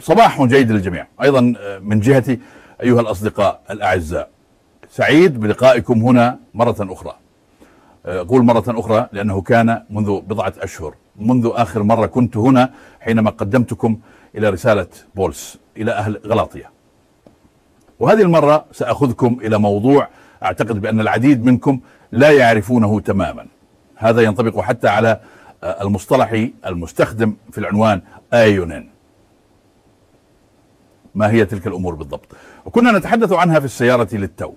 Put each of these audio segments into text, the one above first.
صباح جيد للجميع. أيضا من جهتي أيها الأصدقاء الأعزاء سعيد بلقائكم هنا مرة أخرى. أقول مرة أخرى لأنه كان منذ بضعة أشهر منذ آخر مرة كنت هنا حينما قدمتكم إلى رسالة بولس إلى أهل غلاطيا وهذه المرة سأخذكم إلى موضوع أعتقد بأن العديد منكم لا يعرفونه تماما. هذا ينطبق حتى على المصطلح المستخدم في العنوان آيونين. ما هي تلك الأمور بالضبط. وكنا نتحدث عنها في السيارة للتو.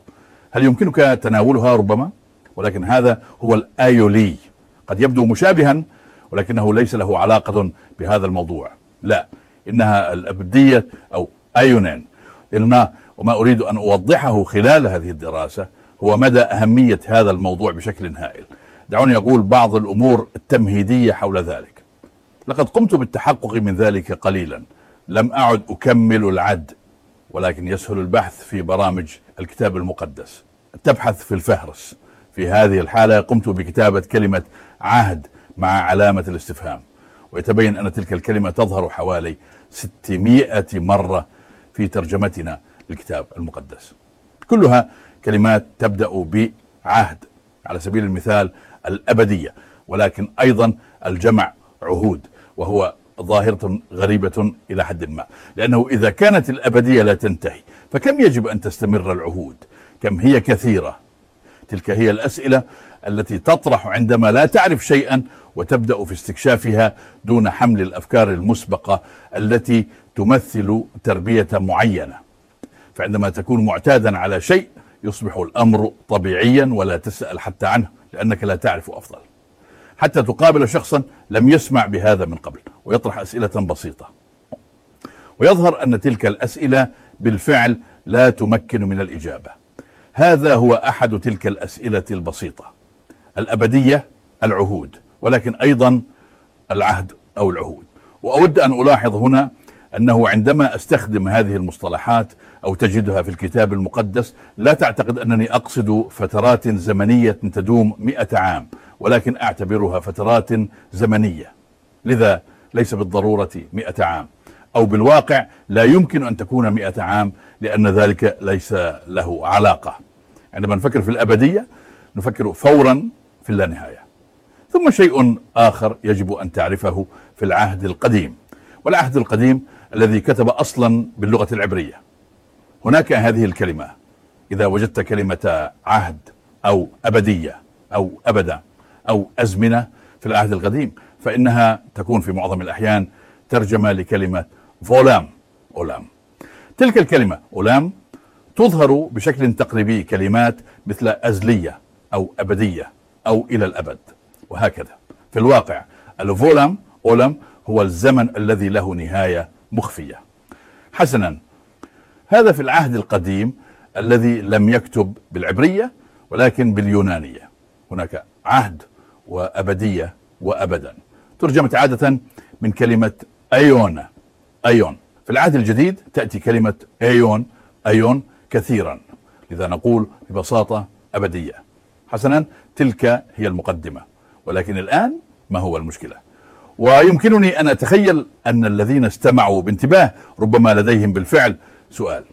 هل يمكنك تناولها ربما؟ ولكن هذا هو الآيولي. قد يبدو مشابها ولكنه ليس له علاقة بهذا الموضوع. لا إنها الأبدية أو آيونين. لأن وما أريد أن أوضحه خلال هذه الدراسة هو مدى أهمية هذا الموضوع بشكل هائل. دعوني أقول بعض الأمور التمهيدية حول ذلك. لقد قمت بالتحقق من ذلك قليلا. لم أعد أكمل العد ولكن يسهل البحث في برامج الكتاب المقدس. تبحث في الفهرس. في هذه الحالة قمت بكتابة كلمة عهد مع علامة الاستفهام. ويتبين أن تلك الكلمة تظهر حوالي 600 مرة في ترجمتنا للكتاب المقدس. كلها كلمات تبدأ بعهد على سبيل المثال الأبدية ولكن أيضا الجمع عهود وهو ظاهرة غريبة إلى حد ما. لأنه إذا كانت الأبدية لا تنتهي فكم يجب أن تستمر العهود؟ كم هي كثيرة؟ تلك هي الأسئلة التي تطرح عندما لا تعرف شيئا وتبدأ في استكشافها دون حمل الأفكار المسبقة التي تمثل تربية معينة. فعندما تكون معتادا على شيء يصبح الأمر طبيعيا ولا تسأل حتى عنه لأنك لا تعرف أفضل. حتى تقابل شخصا لم يسمع بهذا من قبل ويطرح أسئلة بسيطة. ويظهر أن تلك الأسئلة بالفعل لا تمكن من الإجابة. هذا هو أحد تلك الأسئلة البسيطة. الأبدية العهود ولكن أيضا العهد أو العهود. وأود أن ألاحظ هنا أنه عندما أستخدم هذه المصطلحات أو تجدها في الكتاب المقدس لا تعتقد أنني أقصد فترات زمنية تدوم مئة عام. ولكن أعتبرها فترات زمنية. لذا ليس بالضرورة مئة عام. أو بالواقع لا يمكن أن تكون مئة عام لأن ذلك ليس له علاقة. عندما نفكر في الأبدية نفكر فورا في اللانهاية. ثم شيء آخر يجب أن تعرفه في العهد القديم. والعهد القديم الذي كتب أصلا باللغة العبرية. هناك هذه الكلمة إذا وجدت كلمة عهد أو أبدية أو أبدا أو أزمنة في العهد القديم فإنها تكون في معظم الأحيان ترجمة لكلمة فولام أولام تلك الكلمة أولام تظهر بشكل تقريبي كلمات مثل أزلية أو أبدية أو إلى الأبد وهكذا. في الواقع الفولام أولام هو الزمن الذي له نهاية مخفية. حسنا هذا في العهد القديم الذي لم يكتب بالعبرية ولكن باليونانية. هناك عهد وأبدية وأبدا. ترجمت عادة من كلمة أيون أيون. في العهد الجديد تأتي كلمة أيون أيون كثيرا. لذا نقول ببساطة أبدية. حسنا تلك هي المقدمة. ولكن الآن ما هو المشكلة؟ ويمكنني أن أتخيل أن الذين استمعوا بانتباه ربما لديهم بالفعل سؤال.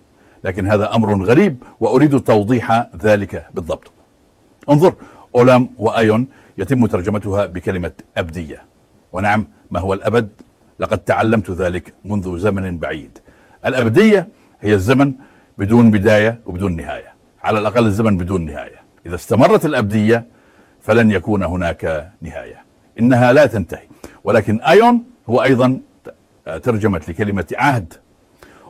لكن هذا أمر غريب وأريد توضيح ذلك بالضبط. انظر أولام وأيون يتم ترجمتها بكلمة أبدية. ونعم ما هو الأبد؟ لقد تعلمت ذلك منذ زمن بعيد. الأبدية هي الزمن بدون بداية وبدون نهاية. على الأقل الزمن بدون نهاية. إذا استمرت الأبدية فلن يكون هناك نهاية. إنها لا تنتهي. ولكن أيون هو أيضا ترجمت لكلمة عهد.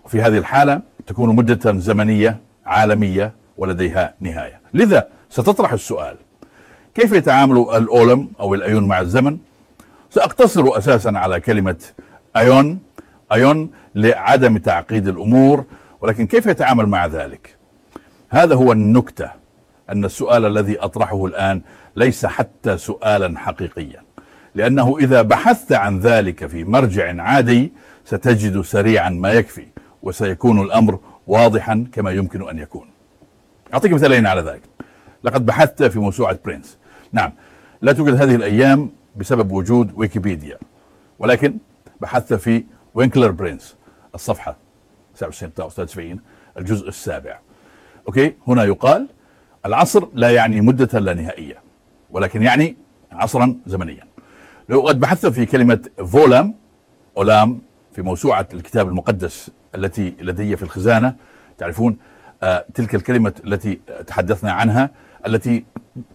وفي هذه الحالة تكون مدة زمنية عالمية ولديها نهاية. لذا ستطرح السؤال كيف يتعامل الأولم أو الأيون مع الزمن؟ سأقتصر أساسا على كلمة أيون. أيون لعدم تعقيد الأمور ولكن كيف يتعامل مع ذلك؟ هذا هو النكتة أن السؤال الذي أطرحه الآن ليس حتى سؤالا حقيقيا لأنه إذا بحثت عن ذلك في مرجع عادي ستجد سريعا ما يكفي وسيكون الأمر واضحا كما يمكن أن يكون. أعطيك مثالين على ذلك. لقد بحثت في موسوعة برينس نعم. لا توجد هذه الأيام بسبب وجود ويكيبيديا ولكن بحثت في وينكلر برينس الصفحة 99 الجزء السابع. أوكي؟ هنا يقال العصر لا يعني مدة لا نهائية ولكن يعني عصرا زمنيا. لو قد بحثت في كلمة فولام أولام في موسوعة الكتاب المقدس التي لدي في الخزانة تعرفون تلك الكلمة التي تحدثنا عنها التي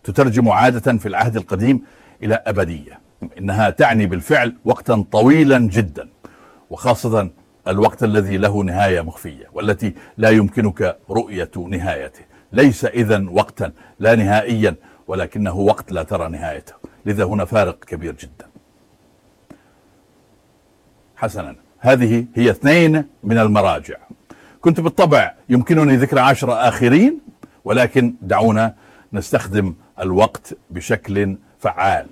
تترجم عادة في العهد القديم إلى أبدية. إنها تعني بالفعل وقتا طويلا جدا وخاصة الوقت الذي له نهاية مخفية والتي لا يمكنك رؤية نهايته. ليس إذا وقتا لا نهائيا ولكنه وقت لا ترى نهايته. لذا هنا فارق كبير جدا. حسنا هذه هي اثنين من المراجع. كنت بالطبع يمكنني ذكر عشرة آخرين ولكن دعونا نستخدم الوقت بشكل فعال.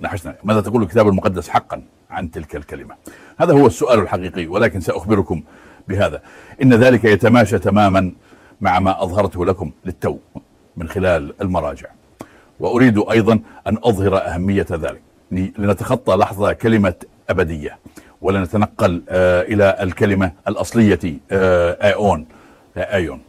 نحشنا ماذا تقول الكتاب المقدس حقا عن تلك الكلمة؟ هذا هو السؤال الحقيقي ولكن سأخبركم بهذا. إن ذلك يتماشى تماما مع ما أظهرته لكم للتو من خلال المراجع. وأريد أيضا أن أظهر أهمية ذلك. لنتخطى لحظة كلمة أبدية. ولنتنقل آه إلى الكلمة الأصلية آه آيون آيون.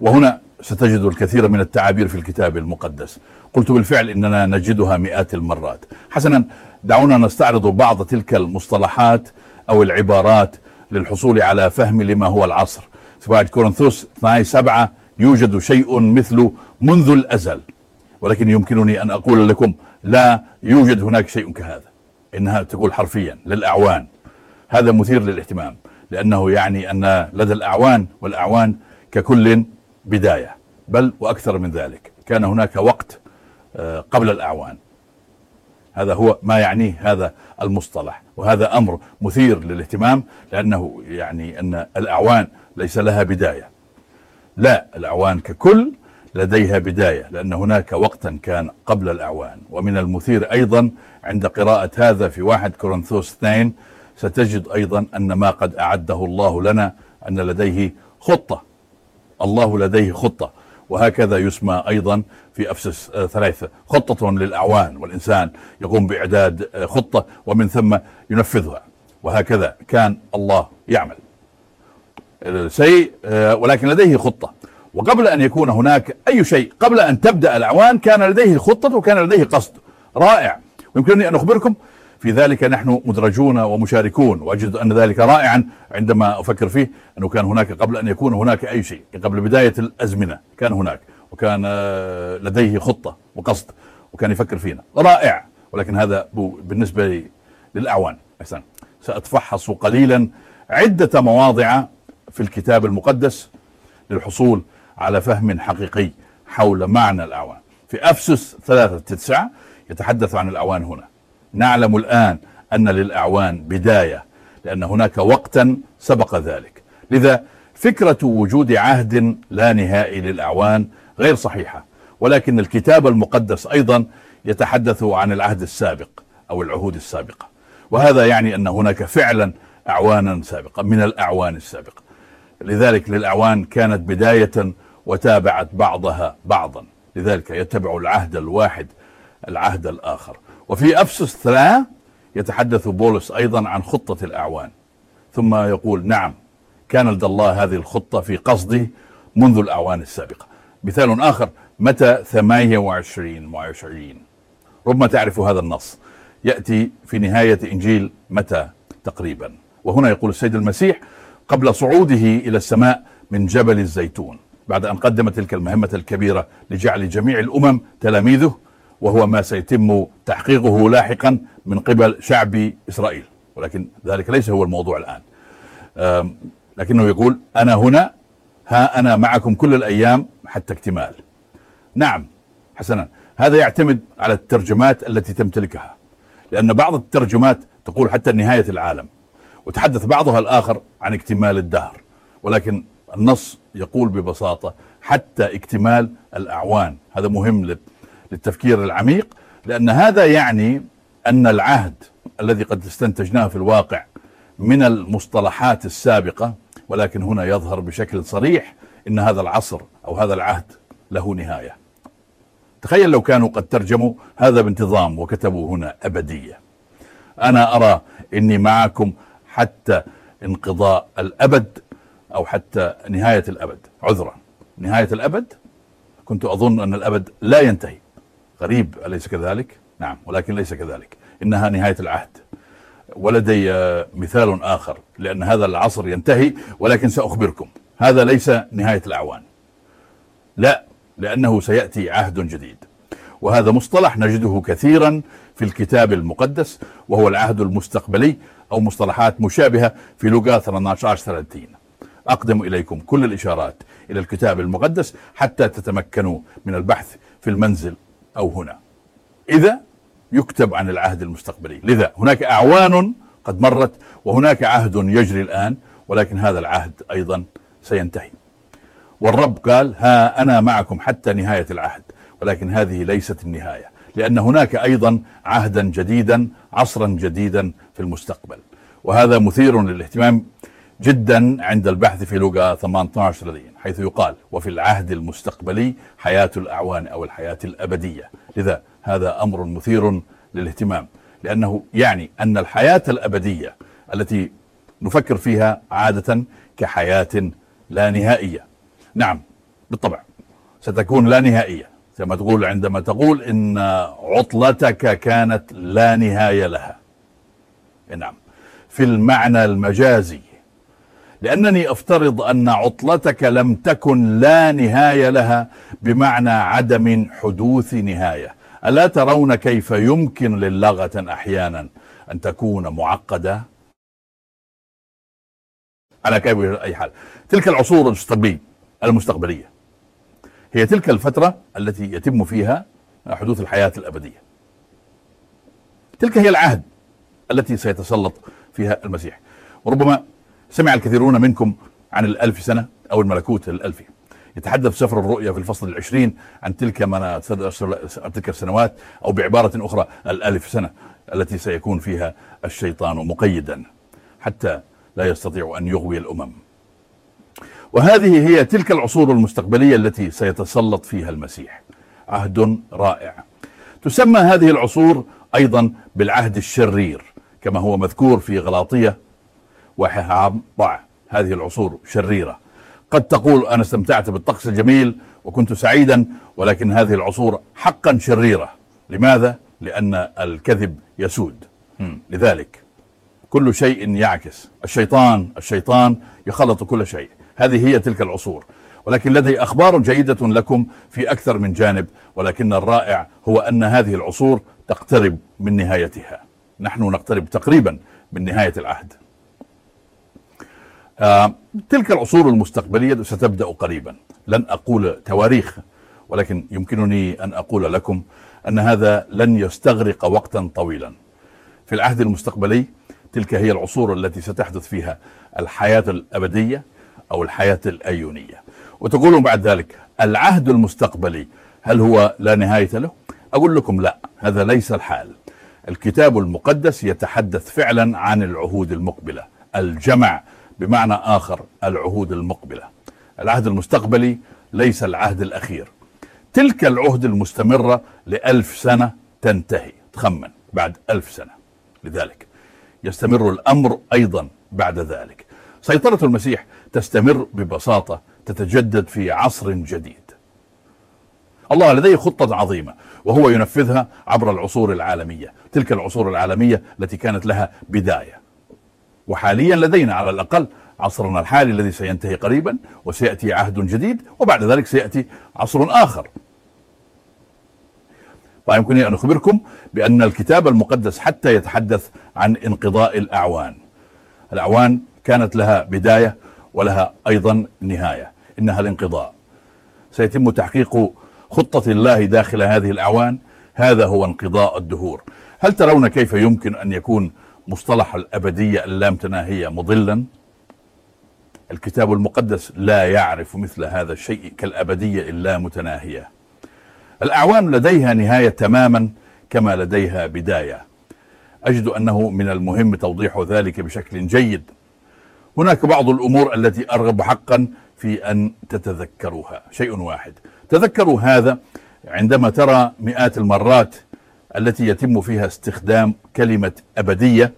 وهنا ستجد الكثير من التعابير في الكتاب المقدس. قلت بالفعل إننا نجدها مئات المرات. حسنا دعونا نستعرض بعض تلك المصطلحات أو العبارات للحصول على فهم لما هو العصر. في كورنثوس 12 7 يوجد شيء مثل منذ الأزل. ولكن يمكنني أن أقول لكم لا يوجد هناك شيء كهذا. إنها تقول حرفيا للأعوان. هذا مثير للاهتمام لأنه يعني أن لدى الأعوان والأعوان ككل بداية بل وأكثر من ذلك. كان هناك وقت آه، قبل الأعوان. هذا هو ما يعنيه هذا المصطلح وهذا أمر مثير للاهتمام لأنه يعني أن الأعوان ليس لها بداية. لا الأعوان ككل لديها بداية لأن هناك وقتا كان قبل الأعوان. ومن المثير أيضا عند قراءة هذا في واحد كورنثوس اثنين ستجد أيضا أن ما قد أعده الله لنا أن لديه خطة. الله لديه خطة. وهكذا يسمى أيضا في أفسس آه، ثلاثة خطة للأعوان. والإنسان يقوم بإعداد آه، خطة ومن ثم ينفذها. وهكذا كان الله يعمل. شيء آه، ولكن لديه خطة. وقبل أن يكون هناك أي شيء قبل أن تبدأ الأعوان كان لديه خطة وكان لديه قصد رائع. ويمكنني أن أخبركم في ذلك نحن مدرجون ومشاركون وأجد أن ذلك رائعا عندما أفكر فيه أنه كان هناك قبل أن يكون هناك أي شيء قبل بداية الأزمنة كان هناك وكان لديه خطة وقصد وكان يفكر فينا. رائع ولكن هذا بالنسبة للأعوان. أحسن. سأتفحص قليلا عدة مواضع في الكتاب المقدس للحصول على فهم حقيقي حول معنى الأعوان. في أفسس ثلاثة تسعة يتحدث عن الأعوان هنا. نعلم الآن أن للأعوان بداية لأن هناك وقتا سبق ذلك. لذا فكرة وجود عهد لا نهائي للأعوان غير صحيحة ولكن الكتاب المقدس أيضا يتحدث عن العهد السابق أو العهود السابقة. وهذا يعني أن هناك فعلا أعوانا سابقة من الأعوان السابقة. لذلك للأعوان كانت بداية وتابعت بعضها بعضا. لذلك يتبع العهد الواحد العهد الآخر. وفي أفسس ثلاثة يتحدث بولس أيضا عن خطة الأعوان. ثم يقول نعم كان لدى الله هذه الخطة في قصده منذ الأعوان السابقة. مثال آخر متى 28 وعشرين ربما تعرف هذا النص. يأتي في نهاية إنجيل متى تقريبا؟ وهنا يقول السيد المسيح قبل صعوده إلى السماء من جبل الزيتون بعد أن قدم تلك المهمة الكبيرة لجعل جميع الأمم تلاميذه وهو ما سيتم تحقيقه لاحقا من قبل شعب إسرائيل. ولكن ذلك ليس هو الموضوع الآن. لكنه يقول أنا هنا ها أنا معكم كل الأيام حتى اكتمال. نعم حسنا. هذا يعتمد على الترجمات التي تمتلكها. لأن بعض الترجمات تقول حتى نهاية العالم وتحدث بعضها الآخر عن اكتمال الدهر. ولكن النص يقول ببساطة حتى اكتمال الأعوان. هذا مهم للتفكير العميق لأن هذا يعني أن العهد الذي قد استنتجناه في الواقع من المصطلحات السابقة ولكن هنا يظهر بشكل صريح أن هذا العصر أو هذا العهد له نهاية. تخيل لو كانوا قد ترجموا هذا بانتظام وكتبوا هنا أبدية. أنا أرى أني معكم حتى انقضاء الأبد أو حتى نهاية الأبد. عذرا. نهاية الأبد؟ كنت أظن أن الأبد لا ينتهي. غريب أليس كذلك؟ نعم ولكن ليس كذلك. إنها نهاية العهد. ولدي مثال آخر لأن هذا العصر ينتهي ولكن سأخبركم. هذا ليس نهاية الأعوان. لا لأنه سيأتي عهد جديد. وهذا مصطلح نجده كثيرا في الكتاب المقدس وهو العهد المستقبلي أو مصطلحات مشابهة في لوقا 13 30 أقدم إليكم كل الإشارات إلى الكتاب المقدس حتى تتمكنوا من البحث في المنزل. أو هنا. إذا يكتب عن العهد المستقبلي. لذا هناك أعوان قد مرت وهناك عهد يجري الآن ولكن هذا العهد أيضا سينتهي. والرب قال ها أنا معكم حتى نهاية العهد ولكن هذه ليست النهاية لأن هناك أيضا عهدا جديدا عصرا جديدا في المستقبل. وهذا مثير للاهتمام جدا عند البحث في لغة 18 لدينا حيث يقال وفي العهد المستقبلي حياة الأعوان أو الحياة الأبدية لذا هذا أمر مثير للاهتمام لأنه يعني أن الحياة الأبدية التي نفكر فيها عادة كحياة لا نهائية. نعم بالطبع ستكون لا نهائية كما تقول عندما تقول إن عطلتك كانت لا نهاية لها. نعم في المعنى المجازي لأنني أفترض أن عطلتك لم تكن لا نهاية لها بمعنى عدم حدوث نهاية. ألا ترون كيف يمكن للغة أحيانا أن تكون معقدة؟ على كيف أي حال. تلك العصور المستقبلية المستقبلية. هي تلك الفترة التي يتم فيها حدوث الحياة الأبدية. تلك هي العهد التي سيتسلط فيها المسيح. وربما سمع الكثيرون منكم عن الألف سنة أو الملكوت الألفي يتحدث سفر الرؤيا في الفصل العشرين عن تلك من تلك السنوات أو بعبارة أخرى الألف سنة التي سيكون فيها الشيطان مقيدا حتى لا يستطيع أن يغوي الأمم. وهذه هي تلك العصور المستقبلية التي سيتسلط فيها المسيح. عهد رائع. تسمى هذه العصور أيضا بالعهد الشرير كما هو مذكور في غلاطية وحام ضع هذه العصور شريرة. قد تقول أنا استمتعت بالطقس الجميل وكنت سعيدا ولكن هذه العصور حقا شريرة. لماذا؟ لأن الكذب يسود. لذلك كل شيء يعكس. الشيطان الشيطان يخلط كل شيء. هذه هي تلك العصور. ولكن لدي أخبار جيدة لكم في أكثر من جانب ولكن الرائع هو أن هذه العصور تقترب من نهايتها. نحن نقترب تقريبا من نهاية العهد. تلك العصور المستقبلية ستبدأ قريبا. لن أقول تواريخ ولكن يمكنني أن أقول لكم أن هذا لن يستغرق وقتا طويلا. في العهد المستقبلي تلك هي العصور التي ستحدث فيها الحياة الأبدية أو الحياة الأيونية. وتقولون بعد ذلك العهد المستقبلي هل هو لا نهاية له؟ أقول لكم لا هذا ليس الحال. الكتاب المقدس يتحدث فعلا عن العهود المقبلة الجمع بمعنى آخر العهود المقبلة. العهد المستقبلي ليس العهد الأخير. تلك العهد المستمرة لألف سنة تنتهي تخمن بعد ألف سنة. لذلك يستمر الأمر أيضا بعد ذلك. سيطرة المسيح تستمر ببساطة تتجدد في عصر جديد. الله لديه خطة عظيمة وهو ينفذها عبر العصور العالمية. تلك العصور العالمية التي كانت لها بداية. وحاليا لدينا على الأقل عصرنا الحالي الذي سينتهي قريبا وسيأتي عهد جديد وبعد ذلك سيأتي عصر آخر. ويمكنني أن أخبركم بأن الكتاب المقدس حتى يتحدث عن انقضاء الأعوان. الأعوان كانت لها بداية ولها أيضا نهاية إنها الانقضاء. سيتم تحقيق خطة الله داخل هذه الأعوان هذا هو انقضاء الدهور. هل ترون كيف يمكن أن يكون مصطلح الأبدية اللامتناهية مضلا. الكتاب المقدس لا يعرف مثل هذا الشيء كالأبدية اللامتناهية. الأعوان لديها نهاية تماما كما لديها بداية. أجد أنه من المهم توضيح ذلك بشكل جيد. هناك بعض الأمور التي أرغب حقا في أن تتذكروها. شيء واحد. تذكروا هذا عندما ترى مئات المرات التي يتم فيها استخدام كلمة أبدية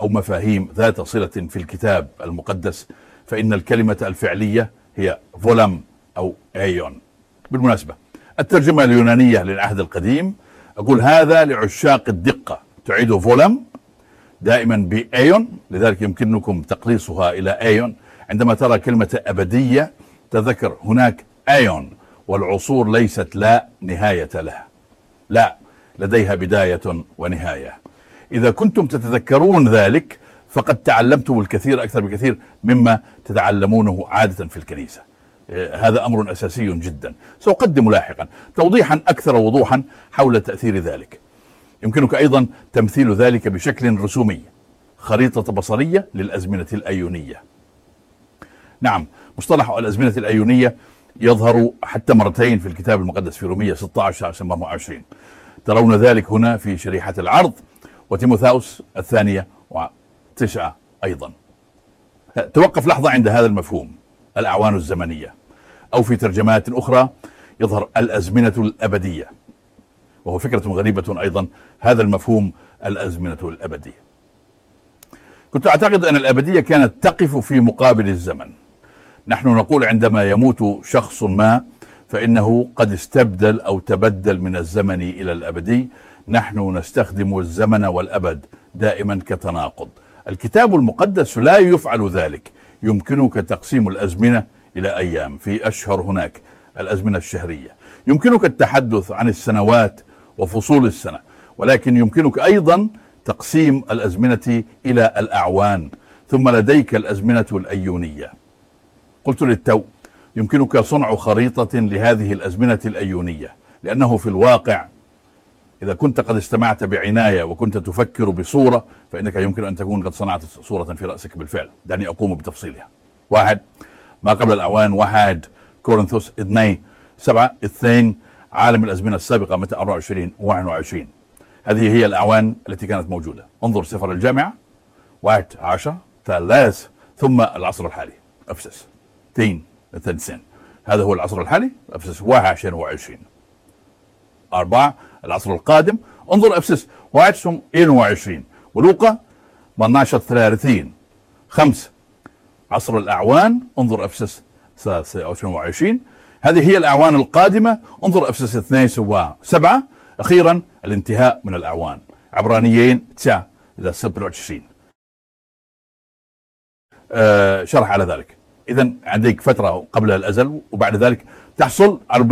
أو مفاهيم ذات صلة في الكتاب المقدس فإن الكلمة الفعلية هي فولم أو أيون بالمناسبة الترجمة اليونانية للعهد القديم أقول هذا لعشاق الدقة. تعيد فولم دائما بأيون لذلك يمكنكم تقليصها إلى أيون عندما ترى كلمة أبدية تذكر هناك أيون والعصور ليست لا نهاية لها. لا لديها بداية ونهاية. إذا كنتم تتذكرون ذلك فقد تعلمتم الكثير أكثر بكثير مما تتعلمونه عادة في الكنيسة. هذا أمر أساسي جدا. سأقدم لاحقا. توضيحا أكثر وضوحا حول تأثير ذلك. يمكنك أيضا تمثيل ذلك بشكل رسومي. خريطة بصرية للأزمنة الأيونية. نعم مصطلح الأزمنة الأيونية يظهر حتى مرتين في الكتاب المقدس في رومية 16 24 ترون ذلك هنا في شريحة العرض وتيموثاوس الثانية وتسعة أيضا. توقف لحظة عند هذا المفهوم الأعوان الزمنية أو في ترجمات أخرى يظهر الأزمنة الأبدية. وهو فكرة غريبة أيضا هذا المفهوم الأزمنة الأبدية. كنت أعتقد أن الأبدية كانت تقف في مقابل الزمن. نحن نقول عندما يموت شخص ما فإنه قد استبدل أو تبدل من الزمن إلى الأبدي. نحن نستخدم الزمن والأبد دائما كتناقض. الكتاب المقدس لا يفعل ذلك. يمكنك تقسيم الأزمنة إلى أيام في أشهر هناك. الأزمنة الشهرية. يمكنك التحدث عن السنوات وفصول السنة ولكن يمكنك أيضا تقسيم الأزمنة إلى الأعوان. ثم لديك الأزمنة الأيونية. قلت للتو يمكنك صنع خريطة لهذه الأزمنة الأيونية لأنه في الواقع إذا كنت قد استمعت بعناية وكنت تفكر بصورة فإنك يمكن أن تكون قد صنعت صورة في رأسك بالفعل. دعني أقوم بتفصيلها. واحد ما قبل الأعوان واحد كورنثوس اثنين سبعة اثنين عالم الأزمنة السابقة متى 24 21 هذه هي الأعوان التي كانت موجودة. انظر سفر الجامعة. واحد عشر ثلاث ثم العصر الحالي. أفسس. اثنين اثنين هذا هو العصر الحالي أفسس 21 أربعة العصر القادم انظر أفسس 21 ولوقا 12 30 خمسة عصر الأعوان انظر أفسس 23 هذه هي الأعوان القادمة انظر أفسس 2 7 أخيرا الانتهاء من الأعوان. عبرانيين 9 إلى 27 آه شرح على ذلك. إذا عندك فترة قبل الأزل وبعد ذلك تحصل على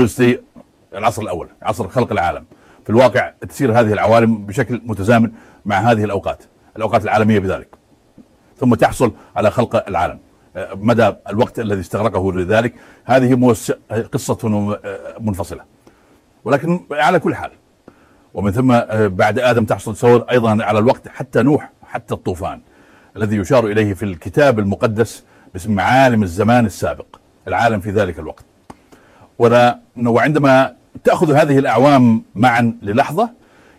العصر الأول عصر خلق العالم. في الواقع تسير هذه العوالم بشكل متزامن مع هذه الأوقات الأوقات العالمية بذلك. ثم تحصل على خلق العالم. مدى الوقت الذي استغرقه لذلك. هذه قصة منفصلة. ولكن على كل حال ومن ثم آه، بعد آدم تحصل تصور أيضا على الوقت حتى نوح حتى الطوفان الذي يشار إليه في الكتاب المقدس باسم عالم الزمان السابق العالم في ذلك الوقت. وعندما تأخذ هذه الأعوام معا للحظة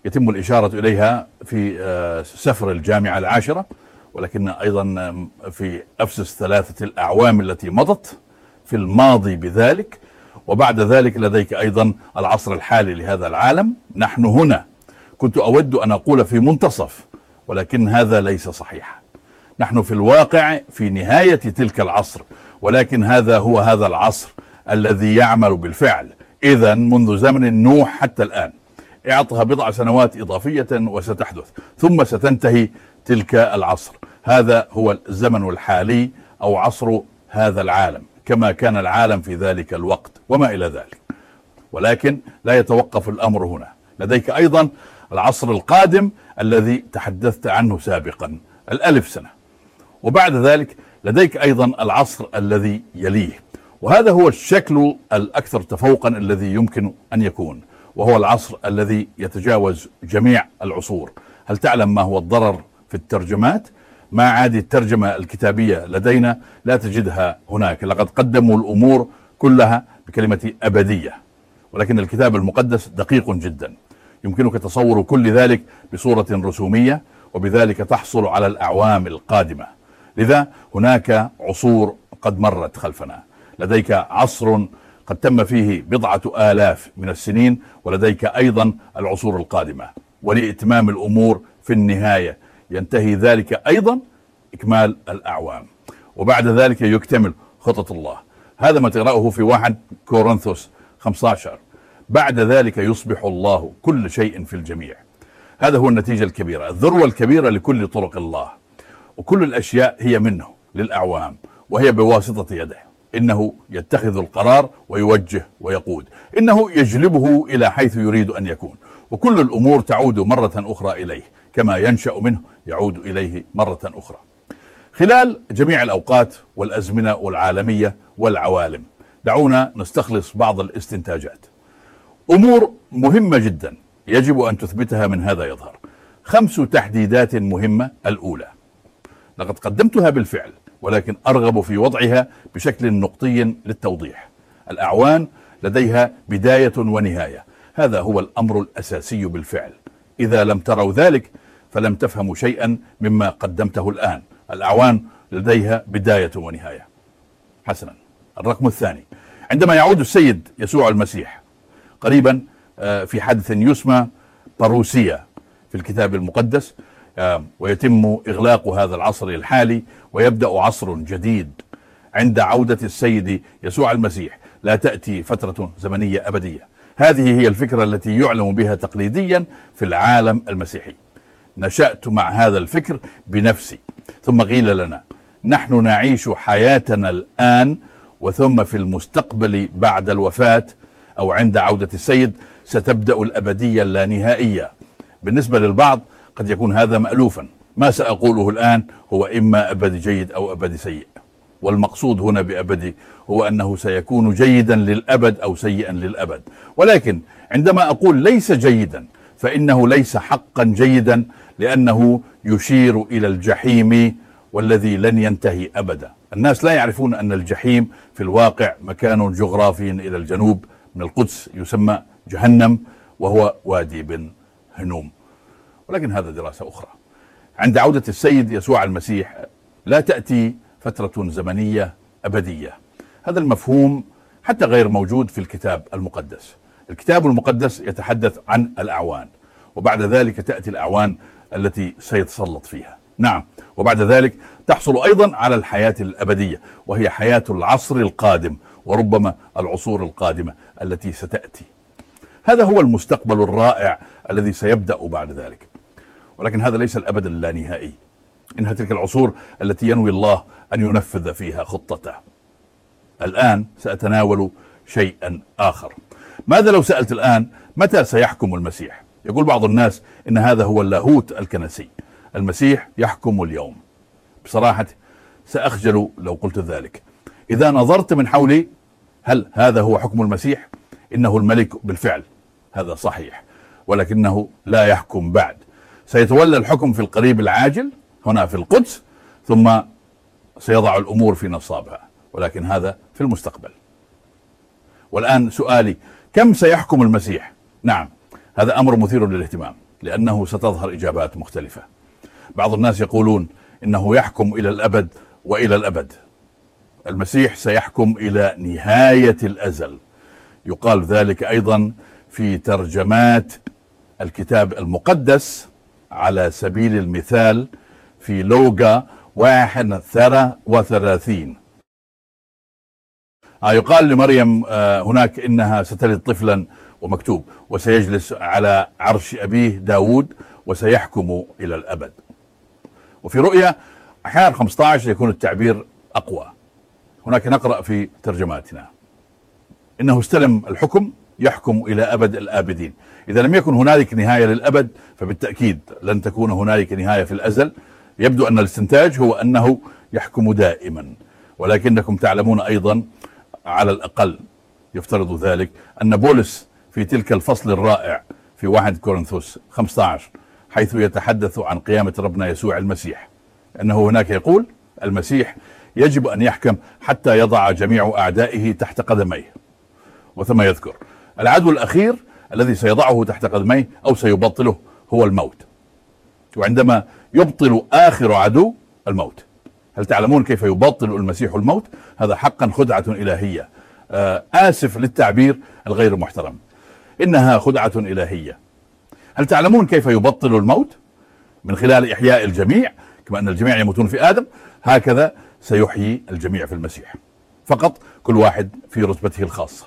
يتم الإشارة إليها في آه، سفر الجامعة العاشرة ولكن أيضا في أفسس ثلاثة الأعوام التي مضت في الماضي بذلك. وبعد ذلك لديك أيضا العصر الحالي لهذا العالم. نحن هنا. كنت أود أن أقول في منتصف ولكن هذا ليس صحيحا. نحن في الواقع في نهاية تلك العصر ولكن هذا هو هذا العصر الذي يعمل بالفعل. إذا منذ زمن نوح حتى الآن اعطها بضع سنوات إضافية وستحدث ثم ستنتهي تلك العصر. هذا هو الزمن الحالي أو عصر هذا العالم كما كان العالم في ذلك الوقت وما إلى ذلك. ولكن لا يتوقف الأمر هنا. لديك أيضا العصر القادم الذي تحدثت عنه سابقا الألف سنة. وبعد ذلك لديك أيضا العصر الذي يليه. وهذا هو الشكل الأكثر تفوقا الذي يمكن أن يكون وهو العصر الذي يتجاوز جميع العصور. هل تعلم ما هو الضرر في الترجمات؟ ما عاد الترجمة الكتابية لدينا لا تجدها هناك. لقد قدموا الأمور كلها بكلمة أبدية ولكن الكتاب المقدس دقيق جدا. يمكنك تصور كل ذلك بصورة رسومية وبذلك تحصل على الأعوام القادمة. لذا هناك عصور قد مرت خلفنا. لديك عصر قد تم فيه بضعة آلاف من السنين ولديك أيضا العصور القادمة. ولإتمام الأمور في النهاية ينتهي ذلك أيضا إكمال الأعوام. وبعد ذلك يكتمل خطط الله. هذا ما تقرأه في واحد كورنثوس 15 بعد ذلك يصبح الله كل شيء في الجميع. هذا هو النتيجة الكبيرة الذروة الكبيرة لكل طرق الله. وكل الأشياء هي منه للأعوام وهي بواسطة يده إنه يتخذ القرار ويوجه ويقود إنه يجلبه إلى حيث يريد أن يكون وكل الأمور تعود مرة أخرى إليه كما ينشأ منه يعود إليه مرة أخرى. خلال جميع الأوقات والأزمنة والعالمية والعوالم دعونا نستخلص بعض الاستنتاجات. أمور مهمة جدا يجب أن تثبتها من هذا يظهر. خمس تحديدات مهمة الأولى. لقد قدمتها بالفعل ولكن أرغب في وضعها بشكل نقطي للتوضيح. الأعوان لديها بداية ونهاية. هذا هو الأمر الأساسي بالفعل. إذا لم تروا ذلك فلم تفهموا شيئا مما قدمته الآن. الأعوان لديها بداية ونهاية. حسنا. الرقم الثاني. عندما يعود السيد يسوع المسيح قريبا آه، في حدث يسمى باروسيا في الكتاب المقدس ويتم إغلاق هذا العصر الحالي ويبدأ عصر جديد عند عودة السيد يسوع المسيح. لا تأتي فترة زمنية أبدية. هذه هي الفكرة التي يعلم بها تقليديا في العالم المسيحي. نشأت مع هذا الفكر بنفسي. ثم قيل لنا نحن نعيش حياتنا الآن وثم في المستقبل بعد الوفاة أو عند عودة السيد ستبدأ الأبدية اللانهائية بالنسبة للبعض قد يكون هذا مألوفا. ما سأقوله الآن هو إما أبدي جيد أو أبدي سيء. والمقصود هنا بأبدي هو أنه سيكون جيدا للأبد أو سيئا للأبد. ولكن عندما أقول ليس جيدا فإنه ليس حقا جيدا لأنه يشير إلى الجحيم والذي لن ينتهي أبدا. الناس لا يعرفون أن الجحيم في الواقع مكان جغرافي إلى الجنوب. من القدس يسمى جهنم وهو وادي بن هنوم. ولكن هذا دراسة أخرى. عند عودة السيد يسوع المسيح لا تأتي فترة زمنية أبدية. هذا المفهوم حتى غير موجود في الكتاب المقدس. الكتاب المقدس يتحدث عن الأعوان وبعد ذلك تأتي الأعوان التي سيتسلط فيها. نعم وبعد ذلك تحصل أيضا على الحياة الأبدية وهي حياة العصر القادم وربما العصور القادمة التي ستأتي. هذا هو المستقبل الرائع الذي سيبدأ بعد ذلك. ولكن هذا ليس الأبد اللانهائي. إنها تلك العصور التي ينوي الله أن ينفذ فيها خطته. الآن سأتناول شيئا آخر. ماذا لو سألت الآن متى سيحكم المسيح؟ يقول بعض الناس إن هذا هو اللاهوت الكنسي. المسيح يحكم اليوم. بصراحة سأخجل لو قلت ذلك. إذا نظرت من حولي هل هذا هو حكم المسيح؟ إنه الملك بالفعل. هذا صحيح. ولكنه لا يحكم بعد. سيتولى الحكم في القريب العاجل هنا في القدس ثم سيضع الأمور في نصابها ولكن هذا في المستقبل. والآن سؤالي كم سيحكم المسيح؟ نعم هذا أمر مثير للاهتمام لأنه ستظهر إجابات مختلفة. بعض الناس يقولون إنه يحكم إلى الأبد وإلى الأبد. المسيح سيحكم إلى نهاية الأزل. يقال ذلك أيضا في ترجمات الكتاب المقدس على سبيل المثال في لوغا واحد ثرى وثلاثين. آه يقال لمريم آه هناك إنها ستلد طفلا ومكتوب وسيجلس على عرش أبيه داود وسيحكم إلى الأبد. وفي رؤيا أحيانا 15 يكون التعبير أقوى. هناك نقرأ في ترجماتنا. إنه استلم الحكم يحكم إلى أبد الآبدين. إذا لم يكن هنالك نهاية للأبد فبالتأكيد لن تكون هنالك نهاية في الأزل. يبدو أن الاستنتاج هو أنه يحكم دائما. ولكنكم تعلمون أيضا على الأقل يفترض ذلك أن بولس في تلك الفصل الرائع في واحد كورنثوس 15 حيث يتحدث عن قيامة ربنا يسوع المسيح. أنه هناك يقول المسيح يجب أن يحكم حتى يضع جميع أعدائه تحت قدميه. وثم يذكر العدو الأخير الذي سيضعه تحت قدميه أو سيبطله هو الموت. وعندما يبطل آخر عدو الموت. هل تعلمون كيف يبطل المسيح الموت؟ هذا حقا خدعة إلهية. آه آسف للتعبير الغير محترم. إنها خدعة إلهية. هل تعلمون كيف يبطل الموت؟ من خلال إحياء الجميع كما أن الجميع يموتون في آدم هكذا سيحيي الجميع في المسيح. فقط كل واحد في رتبته الخاصة.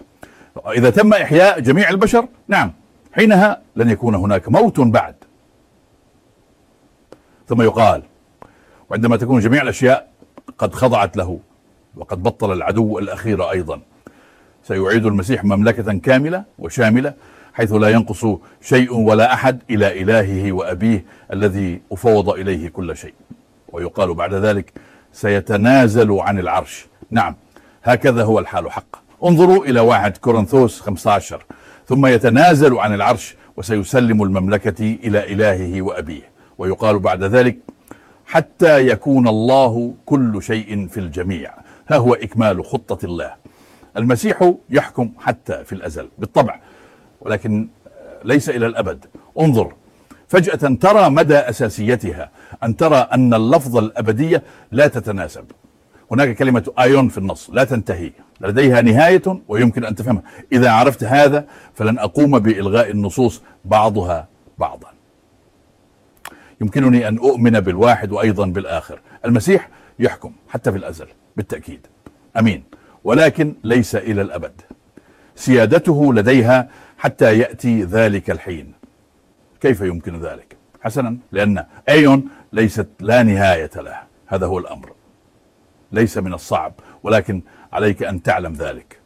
إذا تم إحياء جميع البشر نعم حينها لن يكون هناك موت بعد. ثم يقال وعندما تكون جميع الأشياء قد خضعت له وقد بطل العدو الأخير أيضا سيعيد المسيح مملكة كاملة وشاملة حيث لا ينقص شيء ولا أحد إلى إلهه وأبيه الذي أفوض إليه كل شيء. ويقال بعد ذلك سيتنازل عن العرش. نعم هكذا هو الحال حقا. انظروا إلى واحد كورنثوس 15 ثم يتنازل عن العرش وسيسلم المملكة إلى إلهه وأبيه. ويقال بعد ذلك حتى يكون الله كل شيء في الجميع. ها هو إكمال خطة الله. المسيح يحكم حتى في الأزل بالطبع ولكن ليس إلى الأبد. انظر فجأة ترى مدى أساسيتها أن ترى أن اللفظ الأبدية لا تتناسب. هناك كلمة آيون في النص لا تنتهي. لديها نهاية ويمكن أن تفهمها. إذا عرفت هذا فلن أقوم بإلغاء النصوص بعضها بعضا. يمكنني أن أؤمن بالواحد وأيضا بالآخر. المسيح يحكم حتى في الأزل بالتأكيد. أمين. ولكن ليس إلى الأبد. سيادته لديها حتى يأتي ذلك الحين. كيف يمكن ذلك؟ حسنا لأن أيون ليست لا نهاية له هذا هو الأمر. ليس من الصعب. ولكن عليك أن تعلم ذلك.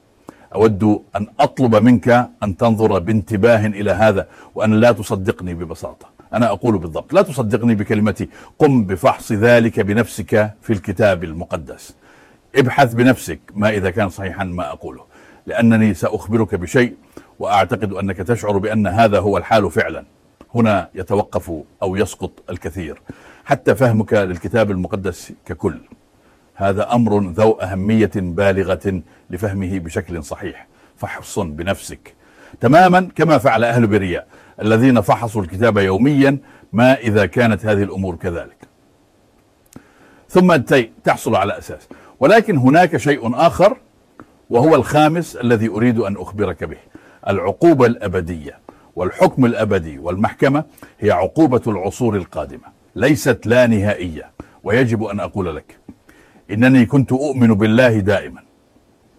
أود أن أطلب منك أن تنظر بانتباه إلى هذا وأن لا تصدقني ببساطة. أنا أقول بالضبط لا تصدقني بكلمتي. قم بفحص ذلك بنفسك في الكتاب المقدس. ابحث بنفسك ما إذا كان صحيحا ما أقوله لأنني سأخبرك بشيء وأعتقد أنك تشعر بأن هذا هو الحال فعلا. هنا يتوقف أو يسقط الكثير. حتى فهمك للكتاب المقدس ككل. هذا أمر ذو أهمية بالغة لفهمه بشكل صحيح. فحص بنفسك. تماما كما فعل أهل برياء الذين فحصوا الكتاب يوميا ما إذا كانت هذه الأمور كذلك. ثم تحصل على أساس. ولكن هناك شيء آخر وهو الخامس الذي أريد أن أخبرك به. العقوبة الأبدية. والحكم الأبدي والمحكمة هي عقوبة العصور القادمة. ليست لا نهائية. ويجب أن أقول لك إنني كنت أؤمن بالله دائما.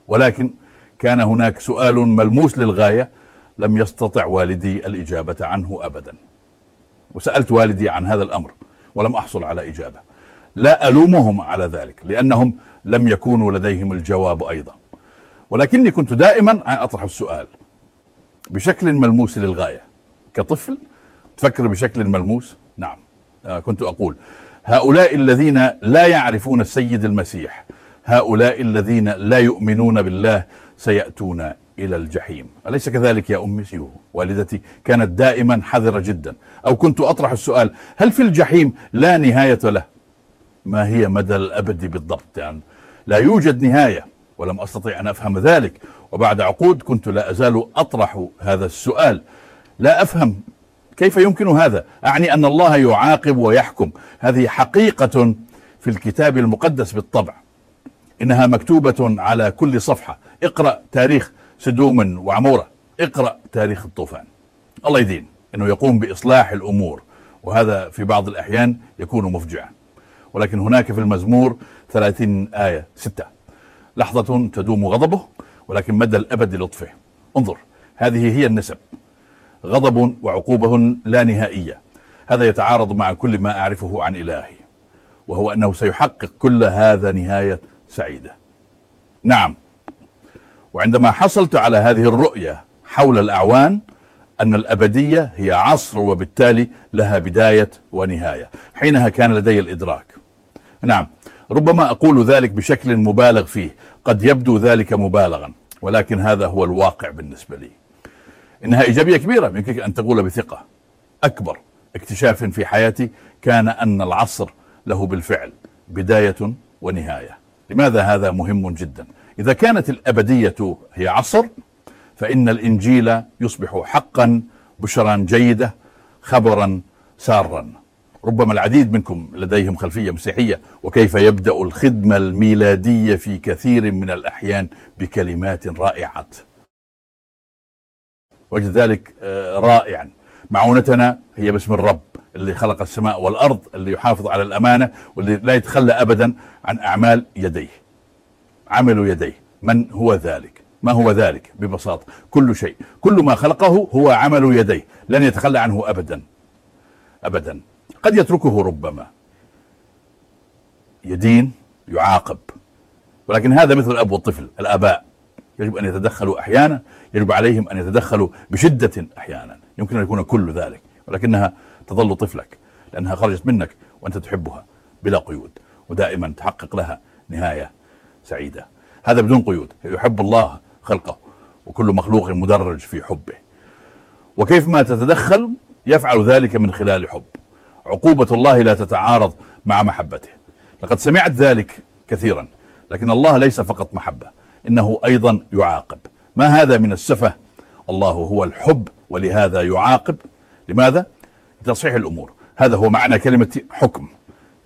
ولكن كان هناك سؤال ملموس للغاية لم يستطع والدي الإجابة عنه أبدا. وسألت والدي عن هذا الأمر ولم أحصل على إجابة. لا ألومهم على ذلك لأنهم لم يكونوا لديهم الجواب أيضا. ولكني كنت دائما أطرح السؤال بشكل ملموس للغاية. كطفل؟ تفكر بشكل ملموس؟ نعم. آه، كنت أقول. هؤلاء الذين لا يعرفون السيد المسيح هؤلاء الذين لا يؤمنون بالله سيأتون إلى الجحيم. أليس كذلك يا أمي؟ سيو والدتي كانت دائما حذرة جدا. أو كنت أطرح السؤال هل في الجحيم لا نهاية له؟ ما هي مدى الأبد بالضبط؟ يعني لا يوجد نهاية ولم أستطيع أن أفهم ذلك. وبعد عقود كنت لا أزال أطرح هذا السؤال. لا أفهم كيف يمكن هذا؟ أعني أن الله يعاقب ويحكم. هذه حقيقة في الكتاب المقدس بالطبع. إنها مكتوبة على كل صفحة. اقرأ تاريخ سدوم وعمورة. اقرأ تاريخ الطوفان. الله يدين. أنه يقوم بإصلاح الأمور. وهذا في بعض الأحيان يكون مفجعا. ولكن هناك في المزمور 30 آية ستة. لحظة تدوم غضبه ولكن مدى الأبد لطفه. انظر. هذه هي النسب. غضب وعقوبة لا نهائية. هذا يتعارض مع كل ما أعرفه عن إلهي وهو أنه سيحقق كل هذا نهاية سعيدة. نعم وعندما حصلت على هذه الرؤية حول الأعوان أن الأبدية هي عصر وبالتالي لها بداية ونهاية حينها كان لدي الإدراك. نعم ربما أقول ذلك بشكل مبالغ فيه قد يبدو ذلك مبالغا ولكن هذا هو الواقع بالنسبة لي. إنها إيجابية كبيرة يمكنك أن تقول بثقة. أكبر اكتشاف في حياتي كان أن العصر له بالفعل بداية ونهاية. لماذا هذا مهم جدا؟ إذا كانت الأبدية هي عصر فإن الإنجيل يصبح حقا بشرا جيدة خبرا سارا. ربما العديد منكم لديهم خلفية مسيحية وكيف يبدأ الخدمة الميلادية في كثير من الأحيان بكلمات رائعات وجد ذلك آه، رائعا. معونتنا هي باسم الرب اللي خلق السماء والأرض اللي يحافظ على الأمانة واللي لا يتخلى ابدا عن أعمال يديه. عمل يديه. من هو ذلك؟ ما هو ذلك؟ ببساطة كل شيء. كل ما خلقه هو عمل يديه. لن يتخلى عنه ابدا. ابدا. قد يتركه ربما. يدين يعاقب. ولكن هذا مثل الأب والطفل الآباء. يجب أن يتدخلوا أحيانا يجب عليهم أن يتدخلوا بشدة أحيانا. يمكن أن يكون كل ذلك ولكنها تظل طفلك لأنها خرجت منك وأنت تحبها بلا قيود ودائما تحقق لها نهاية سعيدة. هذا بدون قيود يحب الله خلقه وكل مخلوق مدرج في حبه. وكيف ما تتدخل؟ يفعل ذلك من خلال حب. عقوبة الله لا تتعارض مع محبته. لقد سمعت ذلك كثيرا لكن الله ليس فقط محبة. إنه أيضا يعاقب. ما هذا من السفة؟ الله هو الحب ولهذا يعاقب. لماذا؟ لتصحيح الأمور. هذا هو معنى كلمة حكم.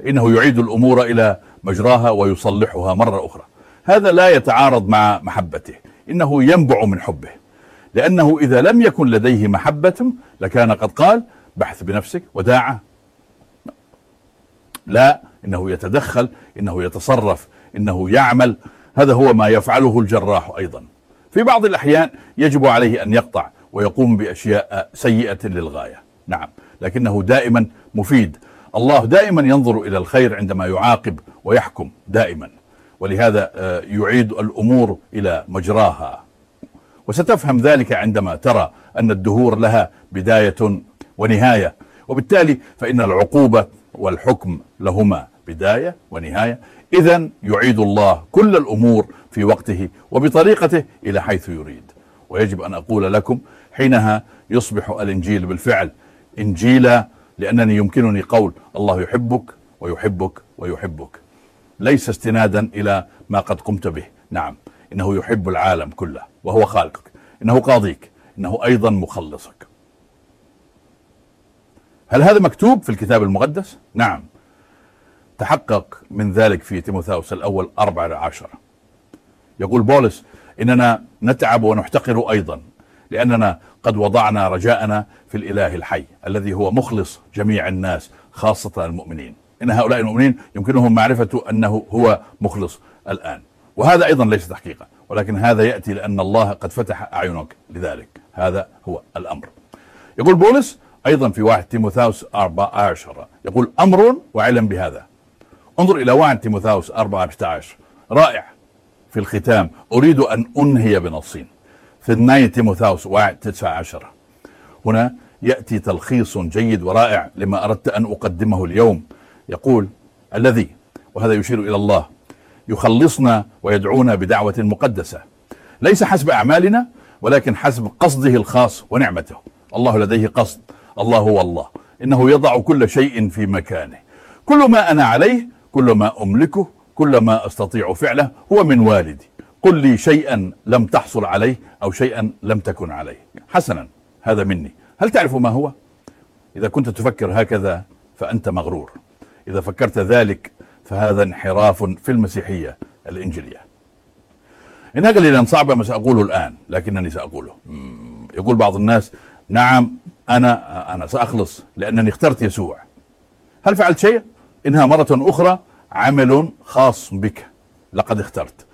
إنه يعيد الأمور إلى مجراها ويصلحها مرة أخرى. هذا لا يتعارض مع محبته. إنه ينبع من حبه. لأنه إذا لم يكن لديه محبة لكان قد قال بحث بنفسك وداعة. لا إنه يتدخل إنه يتصرف إنه يعمل. هذا هو ما يفعله الجراح أيضا. في بعض الأحيان يجب عليه أن يقطع ويقوم بأشياء سيئة للغاية. نعم لكنه دائما مفيد. الله دائما ينظر إلى الخير عندما يعاقب ويحكم دائما. ولهذا آه، يعيد الأمور إلى مجراها. وستفهم ذلك عندما ترى أن الدهور لها بداية ونهاية. وبالتالي فإن العقوبة والحكم لهما. بداية ونهاية. إذا يعيد الله كل الأمور في وقته وبطريقته إلى حيث يريد. ويجب أن أقول لكم حينها يصبح الإنجيل بالفعل إنجيلا لأنني يمكنني قول الله يحبك ويحبك ويحبك. ليس استنادا إلى ما قد قمت به. نعم إنه يحب العالم كله وهو خالقك. إنه قاضيك إنه أيضا مخلصك. هل هذا مكتوب في الكتاب المقدس؟ نعم. تحقق من ذلك في تيموثاوس الأول أربعة عشر يقول بولس إننا نتعب ونحتقر أيضا لأننا قد وضعنا رجاءنا في الإله الحي الذي هو مخلص جميع الناس خاصة المؤمنين. إن هؤلاء المؤمنين يمكنهم معرفة أنه هو مخلص الآن. وهذا أيضا ليس تحقيقا ولكن هذا يأتي لأن الله قد فتح أعينك لذلك. هذا هو الأمر. يقول بولس أيضا في واحد تيموثاوس أربعة عشر يقول أمر وعلم بهذا. انظر إلى واحد تيموثاوس أربعة عشر رائع في الختام. أريد أن أنهي بنصين. في اثنين تيموثاوس واحد تسعة عشر. هنا يأتي تلخيص جيد ورائع لما أردت أن أقدمه اليوم. يقول الذي وهذا يشير إلى الله يخلصنا ويدعونا بدعوة مقدسة. ليس حسب أعمالنا ولكن حسب قصده الخاص ونعمته. الله لديه قصد. الله هو الله. إنه يضع كل شيء في مكانه. كل ما أنا عليه كل ما أملكه كل ما أستطيع فعله هو من والدي. قل لي شيئا لم تحصل عليه أو شيئا لم تكن عليه. حسنا هذا مني. هل تعرف ما هو؟ إذا كنت تفكر هكذا فأنت مغرور. إذا فكرت ذلك فهذا انحراف في المسيحية الإنجيلية. إنها قليلا صعبة ما سأقوله الآن لكنني سأقوله. يقول بعض الناس نعم أنا أنا سأخلص لأنني اخترت يسوع. هل فعلت شيء؟ إنها مرة أخرى عمل خاص بك. لقد اخترت.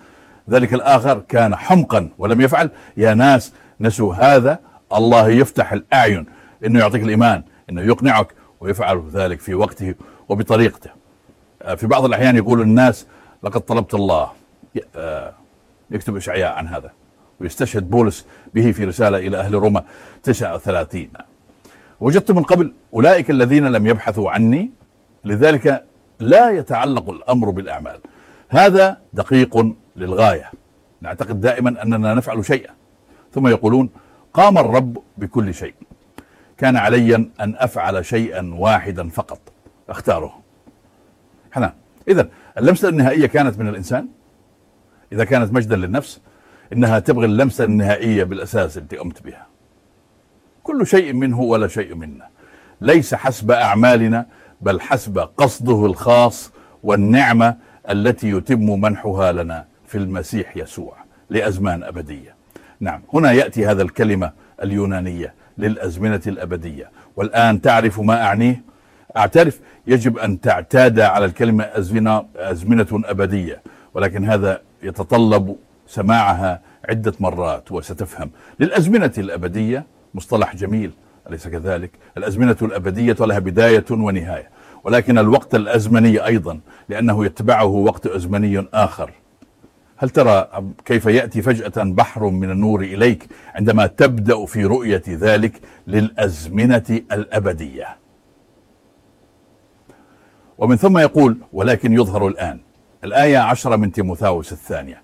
ذلك الآخر كان حمقا ولم يفعل. يا ناس نسوا هذا. الله يفتح الأعين. إنه يعطيك الإيمان. إنه يقنعك ويفعل ذلك في وقته وبطريقته. آه، في بعض الأحيان يقول الناس لقد طلبت الله. آه، يكتب إشعياء عن هذا. ويستشهد بولس به في رسالة إلى أهل روما 39 وجدت من قبل أولئك الذين لم يبحثوا عني لذلك لا يتعلق الأمر بالأعمال. هذا دقيق للغاية. نعتقد دائما أننا نفعل شيئا. ثم يقولون قام الرب بكل شيء. كان علي أن أفعل شيئا واحدا فقط. أختاره. حنان إذا اللمسة النهائية كانت من الإنسان؟ إذا كانت مجدا للنفس إنها تبغي اللمسة النهائية بالأساس التي قمت بها. كل شيء منه ولا شيء منا. ليس حسب أعمالنا بل حسب قصده الخاص والنعمة التي يتم منحها لنا في المسيح يسوع لأزمان أبدية. نعم هنا يأتي هذا الكلمة اليونانية للأزمنة الأبدية. والآن تعرف ما أعنيه؟ أعترف يجب أن تعتاد على الكلمة أزمنة أزمنة أبدية ولكن هذا يتطلب سماعها عدة مرات وستفهم. للأزمنة الأبدية مصطلح جميل. أليس كذلك؟ الأزمنة الأبدية لها بداية ونهاية ولكن الوقت الأزمني أيضا لأنه يتبعه وقت أزمني آخر. هل ترى كيف يأتي فجأة بحر من النور إليك عندما تبدأ في رؤية ذلك للأزمنة الأبدية؟ ومن ثم يقول ولكن يظهر الآن. الآية عشرة من تيموثاوس الثانية.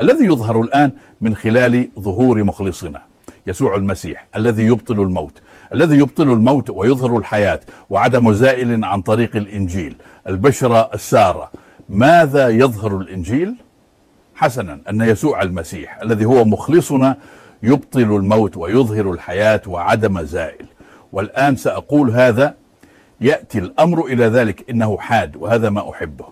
الذي يظهر الآن من خلال ظهور مخلصنا يسوع المسيح الذي يبطل الموت الذي يبطل الموت ويظهر الحياة وعدم زائل عن طريق الإنجيل. البشرة السارة. ماذا يظهر الإنجيل؟ حسنا أن يسوع المسيح الذي هو مخلصنا يبطل الموت ويظهر الحياة وعدم زائل. والآن سأقول هذا يأتي الأمر إلى ذلك إنه حاد وهذا ما أحبه.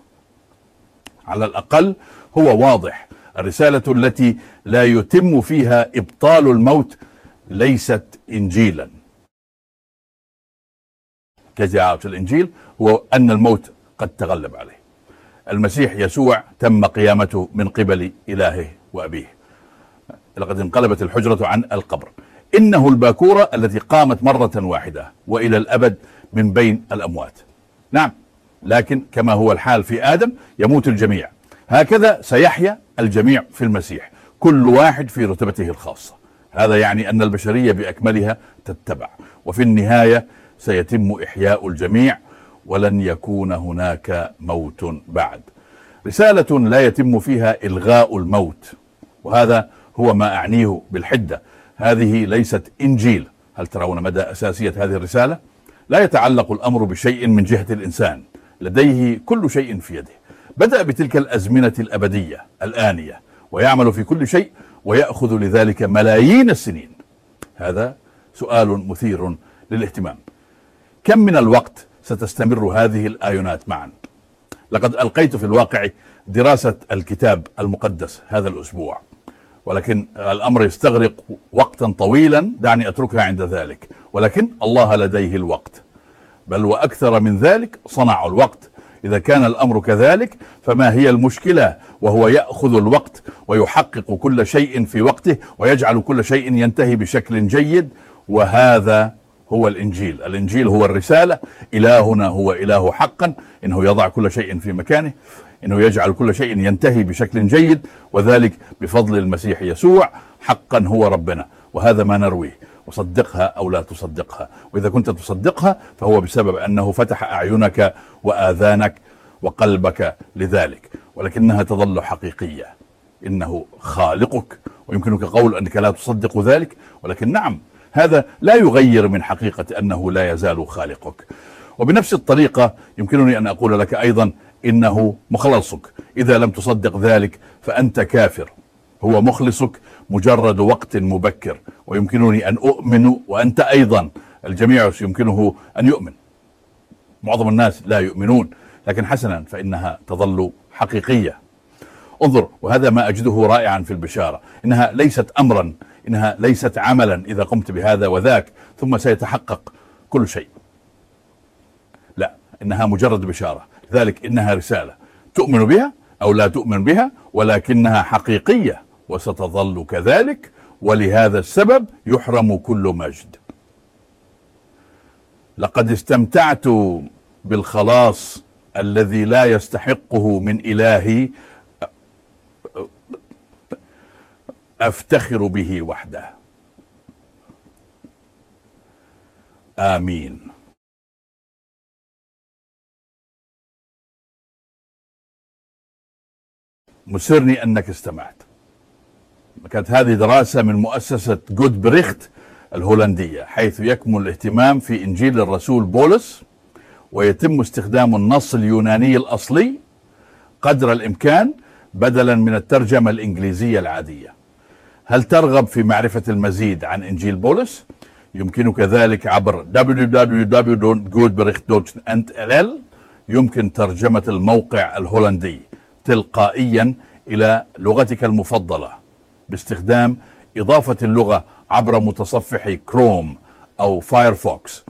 على الأقل هو واضح الرسالة التي لا يتم فيها إبطال الموت ليست انجيلا. كجاء في الإنجيل هو أن الموت قد تغلب عليه. المسيح يسوع تم قيامته من قبل إلهه وأبيه. لقد انقلبت الحجرة عن القبر. إنه الباكورة التي قامت مرة واحدة وإلى الأبد من بين الأموات. نعم لكن كما هو الحال في آدم يموت الجميع. هكذا سيحيا الجميع في المسيح كل واحد في رتبته الخاصة. هذا يعني أن البشرية بأكملها تتبع. وفي النهاية سيتم إحياء الجميع ولن يكون هناك موت بعد. رسالة لا يتم فيها إلغاء الموت وهذا هو ما أعنيه بالحدة. هذه ليست إنجيل. هل ترون مدى أساسية هذه الرسالة؟ لا يتعلق الأمر بشيء من جهة الإنسان. لديه كل شيء في يده. بدأ بتلك الأزمنة الأبدية الآنية ويعمل في كل شيء ويأخذ لذلك ملايين السنين. هذا سؤال مثير للاهتمام. كم من الوقت ستستمر هذه الآيونات معا؟ لقد ألقيت في الواقع دراسة الكتاب المقدس هذا الأسبوع ولكن الأمر يستغرق وقتا طويلا دعني أتركها عند ذلك ولكن الله لديه الوقت. بل وأكثر من ذلك صنع الوقت. إذا كان الأمر كذلك فما هي المشكلة؟ وهو يأخذ الوقت ويحقق كل شيء في وقته ويجعل كل شيء ينتهي بشكل جيد وهذا هو الإنجيل، الإنجيل هو الرسالة، إلهنا هو إله حقا، إنه يضع كل شيء في مكانه، إنه يجعل كل شيء ينتهي بشكل جيد. وذلك بفضل المسيح يسوع، حقا هو ربنا، وهذا ما نرويه، وصدقها أو لا تصدقها، وإذا كنت تصدقها فهو بسبب أنه فتح أعينك وآذانك وقلبك لذلك، ولكنها تظل حقيقية. إنه خالقك. ويمكنك قول أنك لا تصدق ذلك. ولكن نعم هذا لا يغير من حقيقة أنه لا يزال خالقك. وبنفس الطريقة يمكنني أن أقول لك أيضا إنه مخلصك. إذا لم تصدق ذلك فأنت كافر. هو مخلصك مجرد وقت مبكر. ويمكنني أن أؤمن وأنت أيضا. الجميع يمكنه أن يؤمن. معظم الناس لا يؤمنون. لكن حسنا فإنها تظل حقيقية. انظر وهذا ما أجده رائعا في البشارة. إنها ليست أمرا. إنها ليست عملا إذا قمت بهذا وذاك ثم سيتحقق كل شيء. لا إنها مجرد بشارة. لذلك إنها رسالة. تؤمن بها أو لا تؤمن بها ولكنها حقيقية وستظل كذلك ولهذا السبب يحرم كل مجد. لقد استمتعت بالخلاص الذي لا يستحقه من إلهي أفتخر به وحده. آمين. مسرني أنك استمعت. كانت هذه دراسة من مؤسسة جود بريخت الهولندية حيث يكمن الاهتمام في إنجيل الرسول بولس ويتم استخدام النص اليوناني الأصلي قدر الإمكان بدلا من الترجمة الإنجليزية العادية. هل ترغب في معرفة المزيد عن إنجيل بولس؟ يمكنك ذلك عبر www.goodbericht.nl يمكن ترجمة الموقع الهولندي تلقائيا إلى لغتك المفضلة باستخدام إضافة اللغة عبر متصفح كروم أو فايرفوكس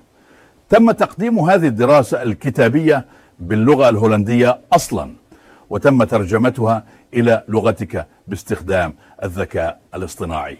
تم تقديم هذه الدراسة الكتابية باللغة الهولندية أصلا وتم ترجمتها إلى لغتك باستخدام الذكاء الاصطناعي.